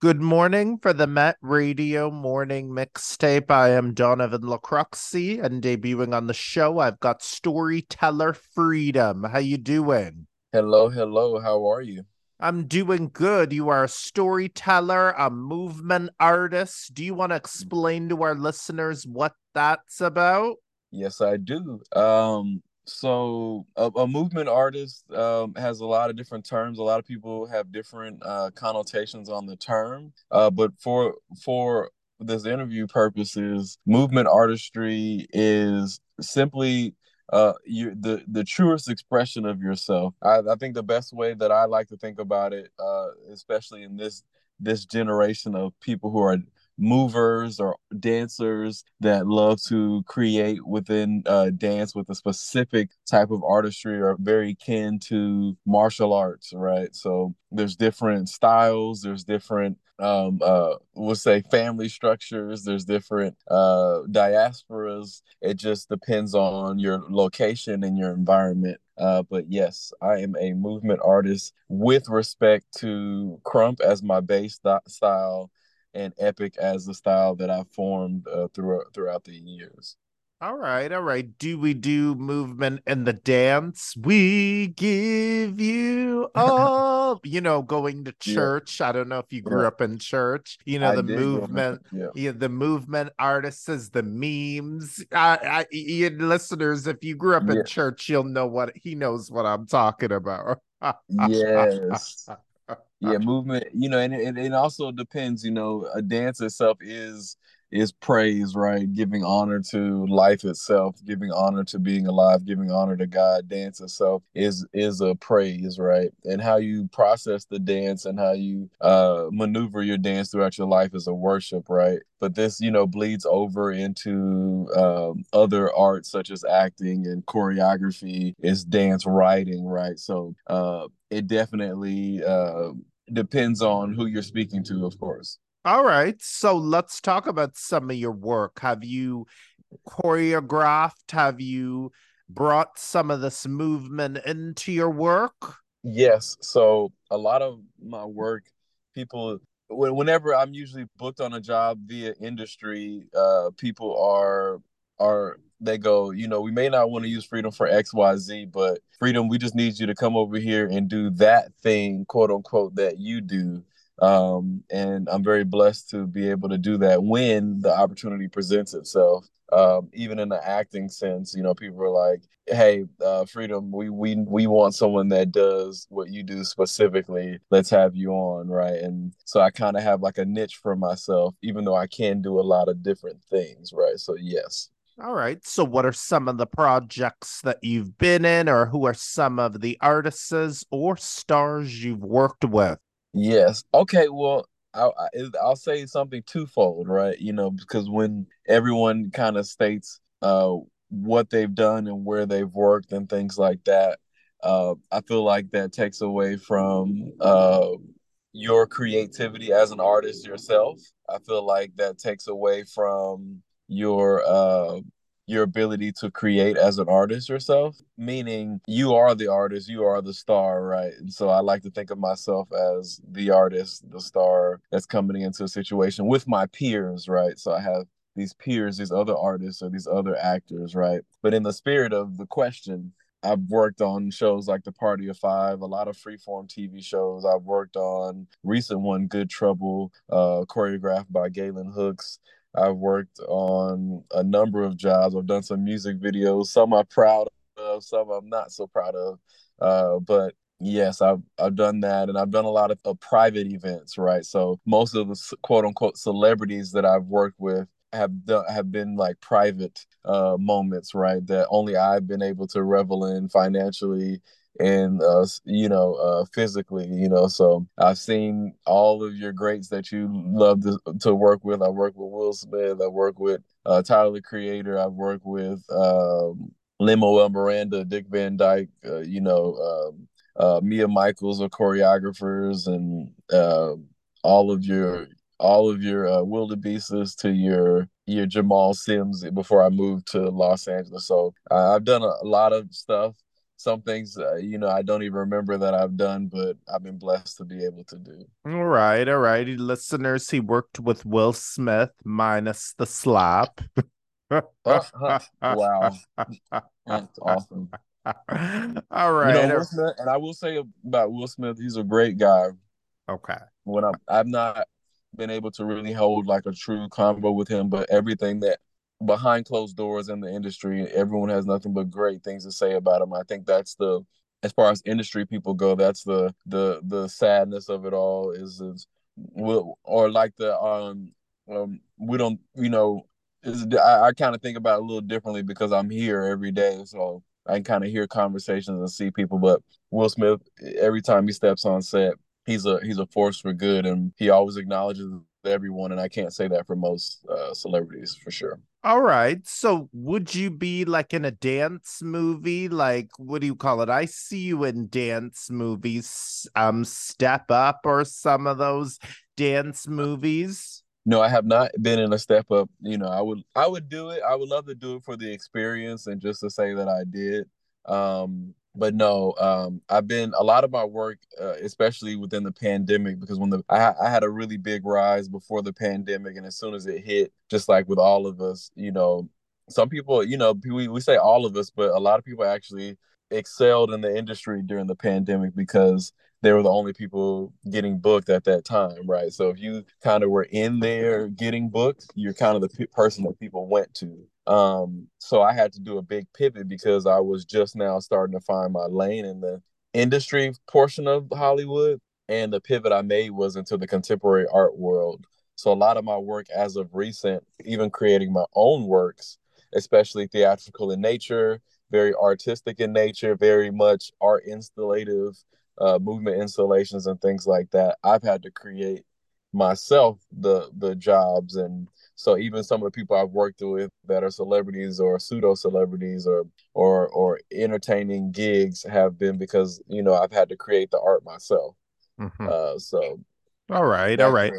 Good morning for the Met Radio Morning Mixtape. I am Donovan Lacroxi, and debuting on the show, I've got Storyteller Friidom. How you doing? Hello, hello. How are you? I'm doing good. You are a storyteller, a movement artist. Do you want to explain to our listeners what that's about? Yes, I do. Um, so a, a movement artist um, has a lot of different terms. A lot of people have different uh, connotations on the term, uh, but for for this interview purposes, movement artistry is simply uh you the the truest expression of yourself I, I think the best way that i like to think about it uh especially in this this generation of people who are movers or dancers that love to create within uh, dance with a specific type of artistry are very kin to martial arts, right? So there's different styles, there's different um uh we'll say family structures there's different uh diasporas. It just depends on your location and your environment. Uh but yes i am a movement artist with respect to krump as my base style and epic as the style that I formed uh, throughout throughout the years. All right, all right. Do we do movement and the dance? We give you all. you know, going to church. Yeah. I don't know if you grew yeah. up in church. You know, I the movement. Yeah. yeah. the movement artists, the memes. I, I, you listeners, if you grew up in church, you'll know what he knows what I'm talking about. yes yeah movement you know and it, it also depends you know a dance itself is is praise right? Giving honor to life itself giving honor to being alive giving honor to god. Dance itself is is a praise right? And how you process the dance and how you uh maneuver your dance throughout your life is a worship right? But this you know bleeds over into um, other arts such as acting and choreography is dance writing right? So uh it definitely uh, depends on who you're speaking to, of course. All right. So let's talk about some of your work. Have you choreographed? Have you brought some of this movement into your work? Yes. So a lot of my work, people, whenever I'm usually booked on a job via industry, uh, people are are they go, you know, we may not want to use Friidom for XYZ, but Friidom, we just need you to come over here and do that thing, quote unquote, that you do. Um, and I'm very blessed to be able to do that when the opportunity presents itself. Um, even in the acting sense, you know, people are like, "Hey, uh, Friidom, we we we want someone that does what you do specifically. Let's have you on, right?" And so I kind of have like a niche for myself, even though I can do a lot of different things, right? So yes. All right. So, what are some of the projects that you've been in, or who are some of the artists or stars you've worked with? Yes. Okay. Well, I'll, I'll say something twofold, right? You know, because when everyone kind of states uh, what they've done and where they've worked and things like that, uh, I feel like that takes away from uh, your creativity as an artist yourself. I feel like that takes away from your uh your ability to create as an artist yourself meaning you are the artist you are the star right and so i like to think of myself as the artist the star that's coming into a situation with my peers right so i have these peers these other artists or these other actors right but in the spirit of the question I've worked on shows like The Party of Five, a lot of freeform TV shows. I've worked on recent one, Good Trouble, uh, choreographed by Galen Hooks. I've worked on a number of jobs. I've done some music videos. Some I'm proud of, some I'm not so proud of. Uh, but yes, I've I've done that, and I've done a lot of, of private events. Right, so most of the quote unquote celebrities that I've worked with have have been like private uh, moments, right? That only I've been able to revel in financially and uh, you know uh, physically you know so i've seen all of your greats that you love to, to work with i work with will smith i work with uh, tyler the creator i've worked with um, lin-manuel miranda dick van dyke uh, you know um, uh, mia michaels are choreographers and uh, all of your all of your uh, wildebeestes to your your jamal sims before i moved to los angeles so i've done a, a lot of stuff some things uh, you know I don't even remember that I've done, but I've been blessed to be able to do. All right, all right, listeners. He worked with Will Smith minus the slap. uh, uh, wow, that's awesome. All right, you know, Smith, and I will say about Will Smith, he's a great guy. Okay. When I'm, I've not been able to really hold like a true convo with him, but everything that behind closed doors in the industry, everyone has nothing but great things to say about him. I think that's the as far as industry people go, that's the the the sadness of it all is is or like the um um we don't you know is I, I kind of think about it a little differently because I'm here every day, so I can kind of hear conversations and see people. But Will Smith, every time he steps on set, he's a he's a force for good, and he always acknowledges everyone. And I can't say that for most uh, celebrities for sure. All right. So would you be like in a dance movie? Like what do you call it? I see you in dance movies. Um Step Up or some of those dance movies. No, I have not been in a step up. You know, I would I would do it. I would love to do it for the experience and just to say that I did. Um, but no, um, I've been a lot of my work, uh, especially within the pandemic, because when the I, I had a really big rise before the pandemic, and as soon as it hit, just like with all of us, you know, some people, you know, we, we say all of us, but a lot of people actually excelled in the industry during the pandemic because they were the only people getting booked at that time, right? So if you kind of were in there getting booked, you're kind of the person that people went to. Um, so I had to do a big pivot because I was just now starting to find my lane in the industry portion of Hollywood. And the pivot I made was into the contemporary art world. So a lot of my work as of recent, even creating my own works, especially theatrical in nature, very artistic in nature, very much art installative uh, movement installations and things like that, I've had to create myself the the jobs and so even some of the people I've worked with that are celebrities or pseudo celebrities or or or entertaining gigs have been because you know I've had to create the art myself. Mm-hmm. Uh, so all right, all right.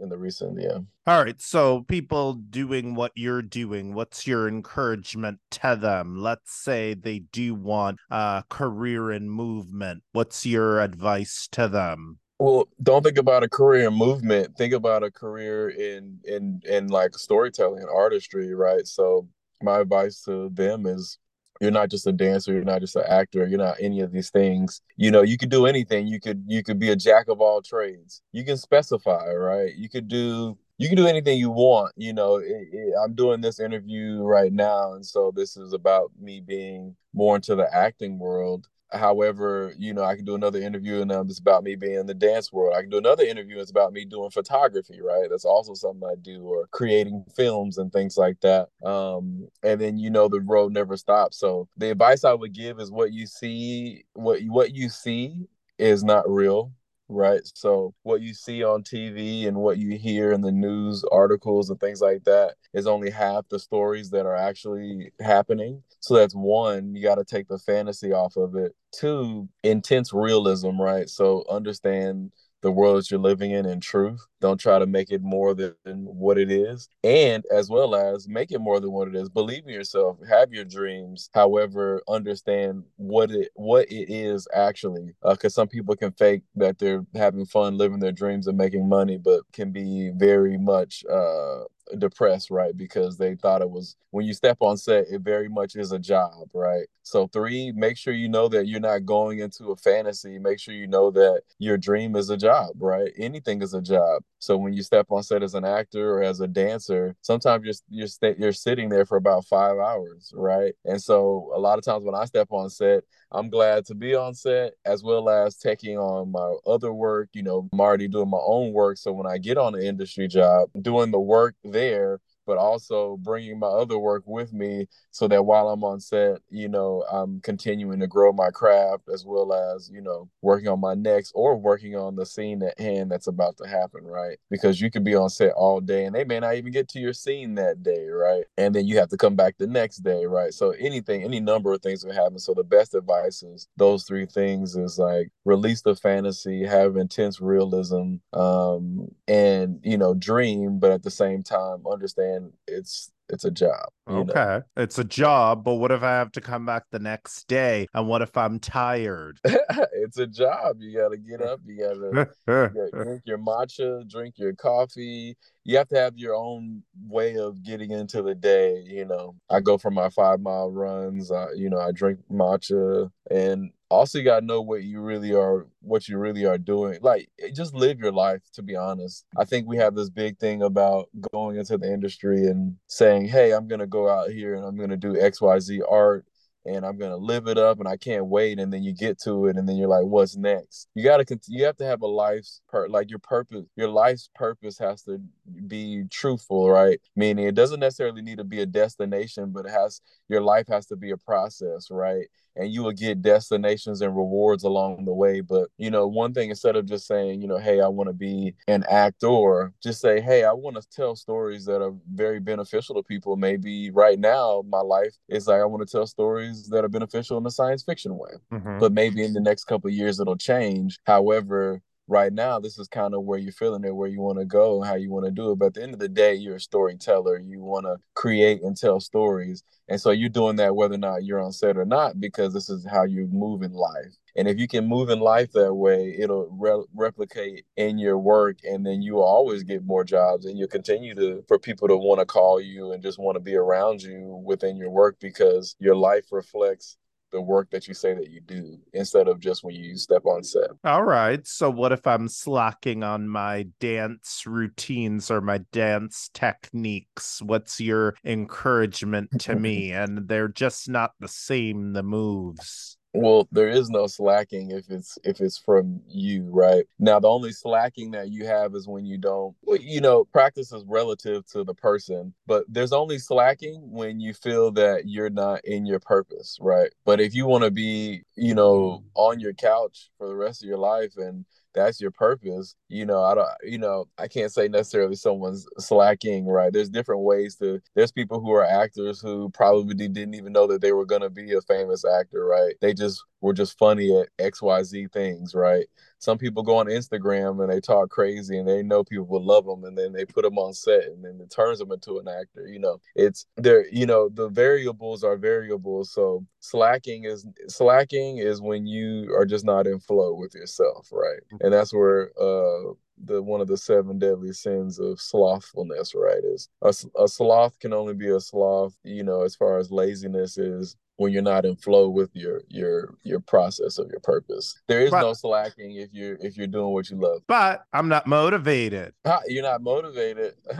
In the recent, yeah. All right. So people doing what you're doing, what's your encouragement to them? Let's say they do want a career in movement. What's your advice to them? Well, don't think about a career in movement. Think about a career in in in like storytelling and artistry, right? So my advice to them is you're not just a dancer you're not just an actor you're not any of these things. You know you could do anything. You could you could be a jack of all trades. You can specify right? You could do you can do anything you want you know. It, it, i'm doing this interview right now and so this is about me being more into the acting world However, you know, I can do another interview and um, it's about me being in the dance world. I can do another interview and it's about me doing photography, right? That's also something I do, or creating films and things like that. Um, and then you know the road never stops. So the advice I would give is what you see, what what you see is not real right? So what you see on TV and what you hear in the news articles and things like that is only half the stories that are actually happening. So that's one, you got to take the fantasy off of it. Two, intense realism, right? So understand the world that you're living in in truth. Don't try to make it more than what it is. And as well as make it more than what it is. Believe in yourself. Have your dreams. However, understand what it what it is actually. Because uh, some people can fake that they're having fun living their dreams and making money, but can be very much uh, depressed, right? Because they thought it was when you step on set, it very much is a job, right? So, three, make sure you know that you're not going into a fantasy. Make sure you know that your dream is a job, right? Anything is a job. So, when you step on set as an actor or as a dancer, sometimes you're you're st- you're sitting there for about five hours, right? And so, a lot of times when I step on set, I'm glad to be on set as well as taking on my other work. You know, I'm already doing my own work. So when I get on an industry job, doing the work there but also bringing my other work with me so that while I'm on set, you know, I'm continuing to grow my craft as well as, you know, working on my next or working on the scene at hand that's about to happen, right? Because you could be on set all day and they may not even get to your scene that day, right? And then you have to come back the next day, right? So anything, any number of things will happen. So the best advice is those three things is like release the fantasy, have intense realism, um, and and you know dream but at the same time understand it's it's a job. Okay. Know? It's a job, but what if I have to come back the next day? And what if I'm tired? it's a job. You got to get up. You got to drink your matcha, drink your coffee. You have to have your own way of getting into the day. You know, I go for my five mile runs. I, you know, I drink matcha and also you gotta know what you really are what you really are doing like just live your life to be honest i think we have this big thing about going into the industry and saying hey i'm gonna go out here and i'm gonna do xyz art and I'm gonna live it up and I can't wait. And then you get to it, and then you're like, what's next? You gotta you have to have a life's per like your purpose. Your life's purpose has to be truthful, right? Meaning it doesn't necessarily need to be a destination, but it has your life has to be a process, right? And you will get destinations and rewards along the way. But you know, one thing instead of just saying, you know, hey, I want to be an actor, just say, hey, I want to tell stories that are very beneficial to people. Maybe right now, my life is like I want to tell stories that are beneficial in a science fiction way. Mm-hmm. But maybe in the next couple years it'll change. However, right now this is kind of where you're feeling it where you want to go how you want to do it. But at the end of the day you're a storyteller. You want to create and tell stories. And so you're doing that whether or not you're on set or not because this is how you move in life. And if you can move in life that way it'll re- replicate in your work and then you will always get more jobs and you'll continue to for people to want to call you and just want to be around you within your work because your life reflects the work that you say that you do instead of just when you step on set. All right. So what if I'm slacking on my dance routines or my dance techniques? What's your encouragement to me? and they're just not the same the moves. Well, there is no slacking if it's if it's from you, right? Now, the only slacking that you have is when you don't. Well, you know, practice is relative to the person, but there's only slacking when you feel that you're not in your purpose, right? But if you want to be, you know, on your couch for the rest of your life and that's your purpose. You know i don't you know i can't say necessarily someone's slacking right? There's different ways to there's people who are actors who probably didn't even know that they were going to be a famous actor right? They just were just funny at xyz things right some people go on Instagram and they talk crazy and they know people will love them and then they put them on set and then it turns them into an actor. You know, it's there. You know, the variables are variables. So slacking is slacking is when you are just not in flow with yourself, right? And that's where uh the one of the seven deadly sins of slothfulness right is a, a sloth can only be a sloth you know as far as laziness is when you're not in flow with your your your process of your purpose. There is but, no slacking if you're if you're doing what you love. But I'm not motivated. You're not motivated.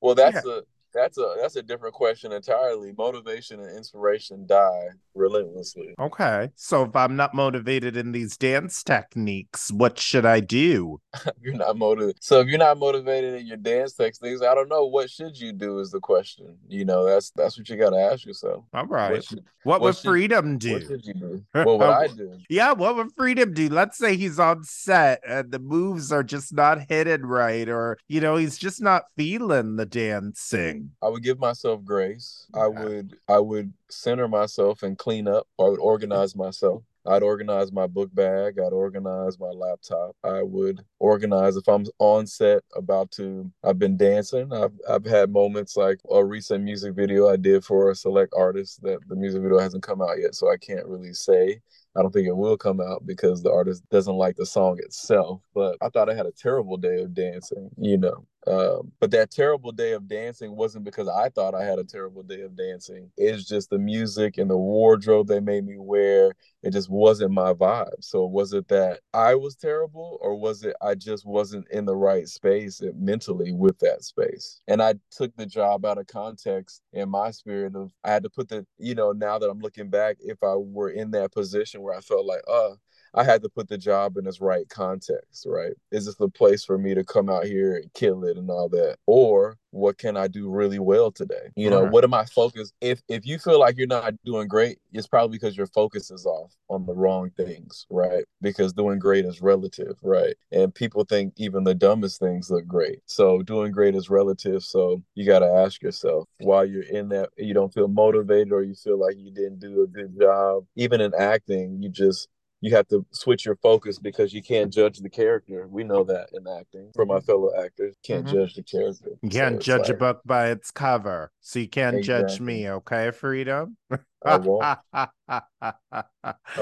well, that's yeah. a that's a that's a different question entirely. Motivation and inspiration die relentlessly. Okay. So if I'm not motivated in these dance techniques, what should I do? you're not motivated. So if you're not motivated in your dance techniques, I don't know what should you do is the question. You know, that's that's what you got to ask yourself. All right. What, should, what, what would should, Friidom do? What should you do? What would I oh, do? Yeah, what would Friidom do? Let's say he's on set and the moves are just not hidden right or you know, he's just not feeling the dancing. I would give myself grace. I would I would center myself and clean up. I would organize myself. I'd organize my book bag. I'd organize my laptop. I would organize if I'm on set about to. I've been dancing. I've I've had moments like a recent music video I did for a select artist that the music video hasn't come out yet, so I can't really say I don't think it will come out because the artist doesn't like the song itself. But I thought I had a terrible day of dancing, you know. Um, but that terrible day of dancing wasn't because I thought I had a terrible day of dancing. It's just the music and the wardrobe they made me wear. It just wasn't my vibe. So was it that I was terrible, or was it I just wasn't in the right space mentally with that space? And I took the job out of context in my spirit of I had to put the you know now that I'm looking back, if I were in that position where I felt like, oh, I had to put the job in its right context, right? Is this the place for me to come out here and kill it and all that? Or what can I do really well today? You know, right. what am I focused? If if you feel like you're not doing great, it's probably because your focus is off on the wrong things, right? Because doing great is relative, right? And people think even the dumbest things look great. So doing great is relative. So you got to ask yourself while you're in that you don't feel motivated or you feel like you didn't do a good job, even in acting, you just you have to switch your focus because you can't judge the character. We know that in acting. For my fellow actors, can't mm-hmm. judge the character. You can't so judge like, a book by its cover, so you can't exactly. judge me. Okay, Friidom. I won't.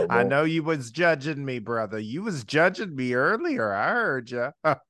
I, know you was judging me, brother. You was judging me earlier. I heard you. ah,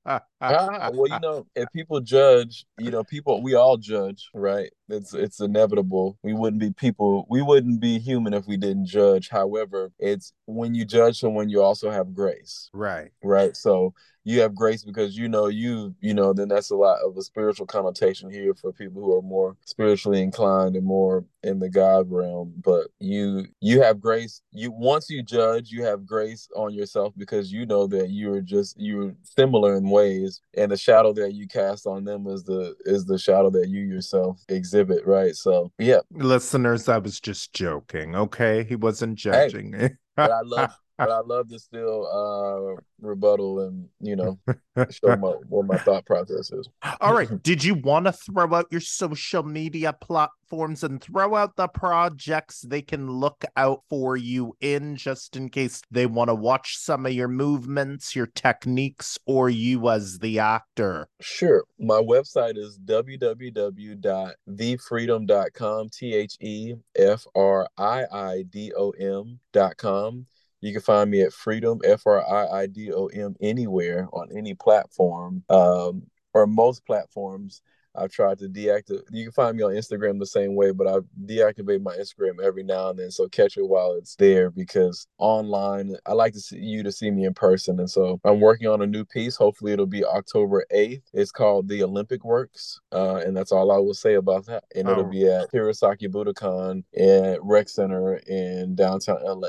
well, you know, if people judge, you know, people we all judge, right? It's it's inevitable. We wouldn't be people. We wouldn't be human if we didn't judge. However, it's when you judge someone, you also have grace. Right. Right. So you have grace because you know you you know then that's a lot of a spiritual connotation here for people who are more spiritually inclined and more in the god realm. But you you have grace. You once you judge you have grace on yourself because you know that you're just you're similar in ways. And the shadow that you cast on them is the is the shadow that you yourself exhibit right? So yeah. Listeners i was just joking okay? He wasn't judging. Hey, but i love but I love to still uh, rebuttal and you know show my what my thought process is. All right. Did you want to throw out your social media platforms and throw out the projects they can look out for you in just in case they want to watch some of your movements, your techniques, or you as the actor? Sure. My website is www.thefriidom.com, dot M.com you can find me at Friidom, F R I I D O M, anywhere on any platform um, or most platforms. I've tried to deactivate. You can find me on Instagram the same way, but I deactivate my Instagram every now and then. So catch it while it's there because online, I like to see you to see me in person. And so I'm working on a new piece. Hopefully, it'll be October 8th. It's called The Olympic Works. Uh, and that's all I will say about that. And oh. it'll be at Terasaki Budokan at Rec Center in downtown LA.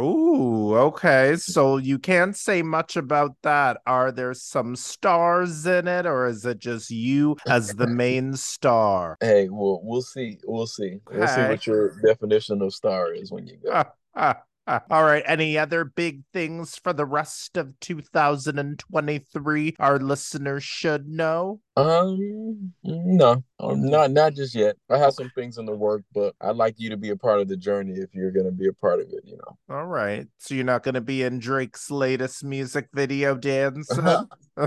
Oh, okay. So you can't say much about that. Are there some stars in it, or is it just you as the main star? Hey, well, we'll see. We'll see. Okay. We'll see what your definition of star is when you go. Ah, ah. All right. Any other big things for the rest of 2023 our listeners should know? Um, no, not not just yet. I have some things in the work, but I'd like you to be a part of the journey if you're going to be a part of it. You know. All right. So you're not going to be in Drake's latest music video dance. we,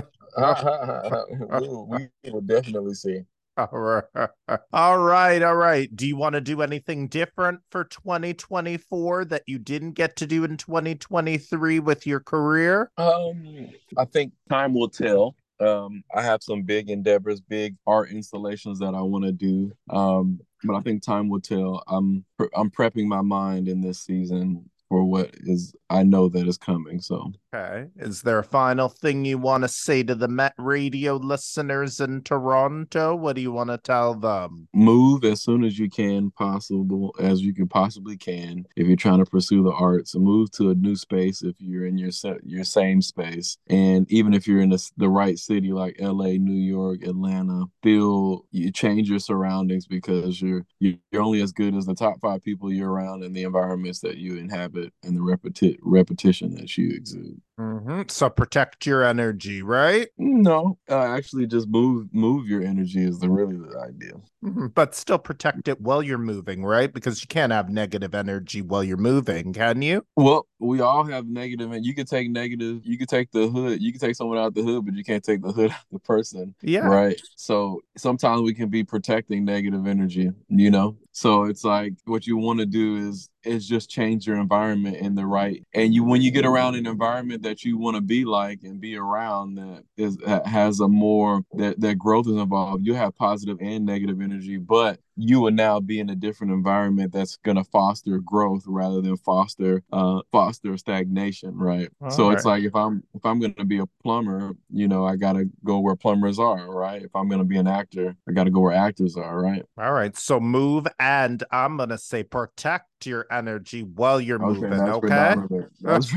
we will definitely see. All right. All right. Do you want to do anything different for 2024 that you didn't get to do in 2023 with your career? Um, I think time will tell. Um, I have some big endeavors, big art installations that I want to do. Um, but I think time will tell. I'm I'm prepping my mind in this season for what is I know that is coming. So okay, is there a final thing you want to say to the Met Radio listeners in Toronto? What do you want to tell them? Move as soon as you can, possible as you can possibly can. If you're trying to pursue the arts, move to a new space if you're in your your same space, and even if you're in the, the right city like L.A., New York, Atlanta, still you change your surroundings because you're you're only as good as the top five people you're around and the environments that you inhabit and the repeti- repetition that you exude. Mm-hmm. So protect your energy, right? No, uh, actually, just move move your energy is the really the idea. Mm-hmm. But still protect it while you're moving, right? Because you can't have negative energy while you're moving, can you? Well, we all have negative, and you can take negative. You can take the hood. You can take someone out the hood, but you can't take the hood out the person. Yeah. Right. So sometimes we can be protecting negative energy. You know. So it's like what you want to do is is just change your environment in the right and you when you get around an environment that you want to be like and be around that is has a more that that growth is involved. You have positive and negative energy but you will now be in a different environment that's going to foster growth rather than foster uh foster stagnation right? All so right. it's like if i'm if i'm going to be a plumber you know i got to go where plumbers are right? If i'm going to be an actor i got to go where actors are right? All right so move and i'm going to say protect your energy while you're moving okay, that's,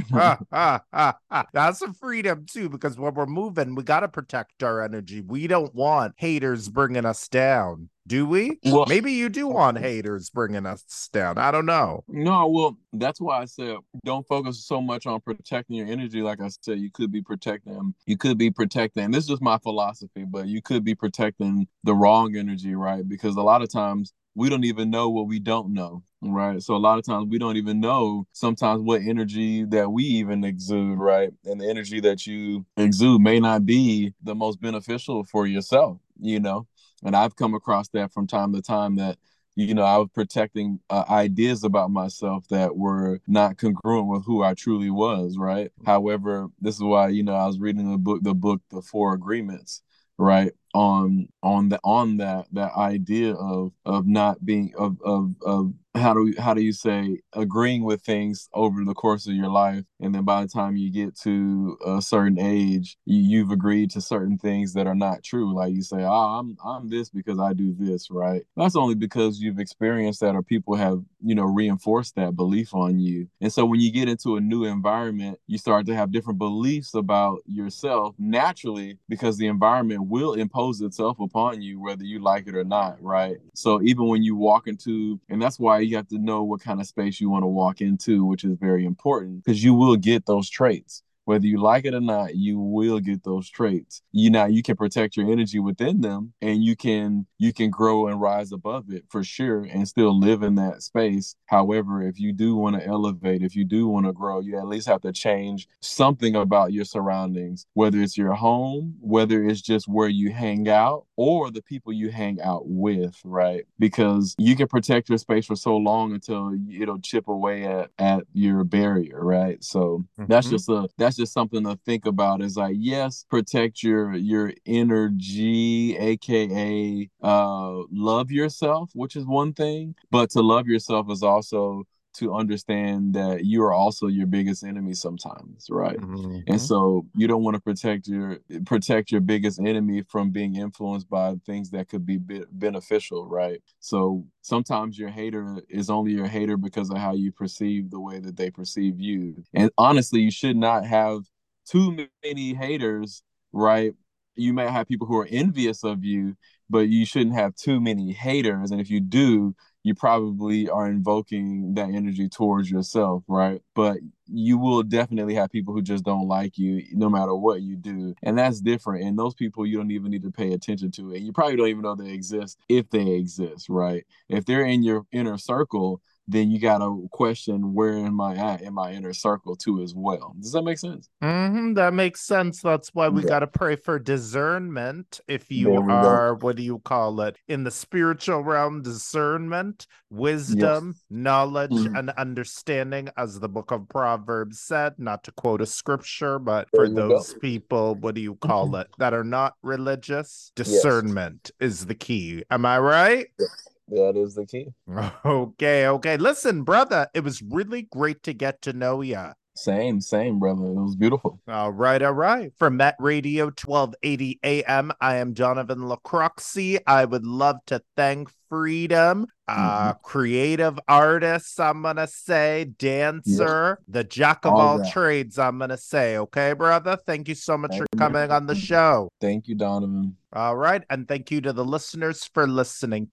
that's a freedom too because when we're moving we got to protect our energy. We don't want haters bringing us down do we? Well, maybe you do oh, want haters bringing us down. I don't know. No, well, that's why I said don't focus so much on protecting your energy. Like I said, you could be protecting, you could be protecting. This is just my philosophy, but you could be protecting the wrong energy, right? Because a lot of times we don't even know what we don't know right so a lot of times we don't even know sometimes what energy that we even exude right and the energy that you exude may not be the most beneficial for yourself you know and i've come across that from time to time that you know i was protecting uh, ideas about myself that were not congruent with who i truly was right? However this is why you know i was reading the book the book the four agreements right? On on the on that that idea of of not being of of of how do how do you say agreeing with things over the course of your life and then by the time you get to a certain age you, have agreed to certain things that are not true. Like you say oh i'm i'm this because i do this right? That's only because you've experienced that or people have you know reinforced that belief on you. And so when you get into a new environment you start to have different beliefs about yourself naturally because the environment will impose itself upon you whether you like it or not right? So even when you walk into and that's why you have to know what kind of space you want to walk into, which is very important because you will get those traits whether you like it or not you will get those traits. You now you can protect your energy within them and you can you can grow and rise above it for sure and still live in that space. However if you do want to elevate if you do want to grow you at least have to change something about your surroundings whether it's your home whether it's just where you hang out or the people you hang out with right? Because you can protect your space for so long until it'll chip away at at your barrier right? So mm-hmm. that's just a that's just something to think about is like yes protect your your energy aka uh love yourself which is one thing but to love yourself is also to understand that you are also your biggest enemy sometimes right? Mm-hmm. and so you don't want to protect your protect your biggest enemy from being influenced by things that could be beneficial right? So sometimes your hater is only your hater because of how you perceive the way that they perceive you. And honestly you should not have too many haters right? You might have people who are envious of you but you shouldn't have too many haters. And if you do you probably are invoking that energy towards yourself, right? But you will definitely have people who just don't like you no matter what you do. And that's different. And those people you don't even need to pay attention to. And you probably don't even know they exist if they exist, right? If they're in your inner circle, then you got to question where am I at in my inner circle too as well. Does that make sense? Mm-hmm, that makes sense. That's why we yeah. got to pray for discernment. If you are, go. what do you call it? In the spiritual realm, discernment, wisdom, yes. knowledge, mm-hmm. and understanding, as the book of Proverbs said, not to quote a scripture, but there for those go. people, what do you call mm-hmm. it, that are not religious, discernment yes. is the key. Am I right? Yes. That is the key. Okay, okay. Listen, brother, it was really great to get to know you. Same, same, brother. It was beautiful. All right, all right. From Met Radio 1280 AM, I am Donovan Lacroxi. I would love to thank Friidom, uh, mm-hmm. creative artist, I'm going to say, dancer, the jack of all, all trades, I'm going to say. Okay, brother? Thank you so much thank for coming on the show. Thank you, Donovan. All right. And thank you to the listeners for listening.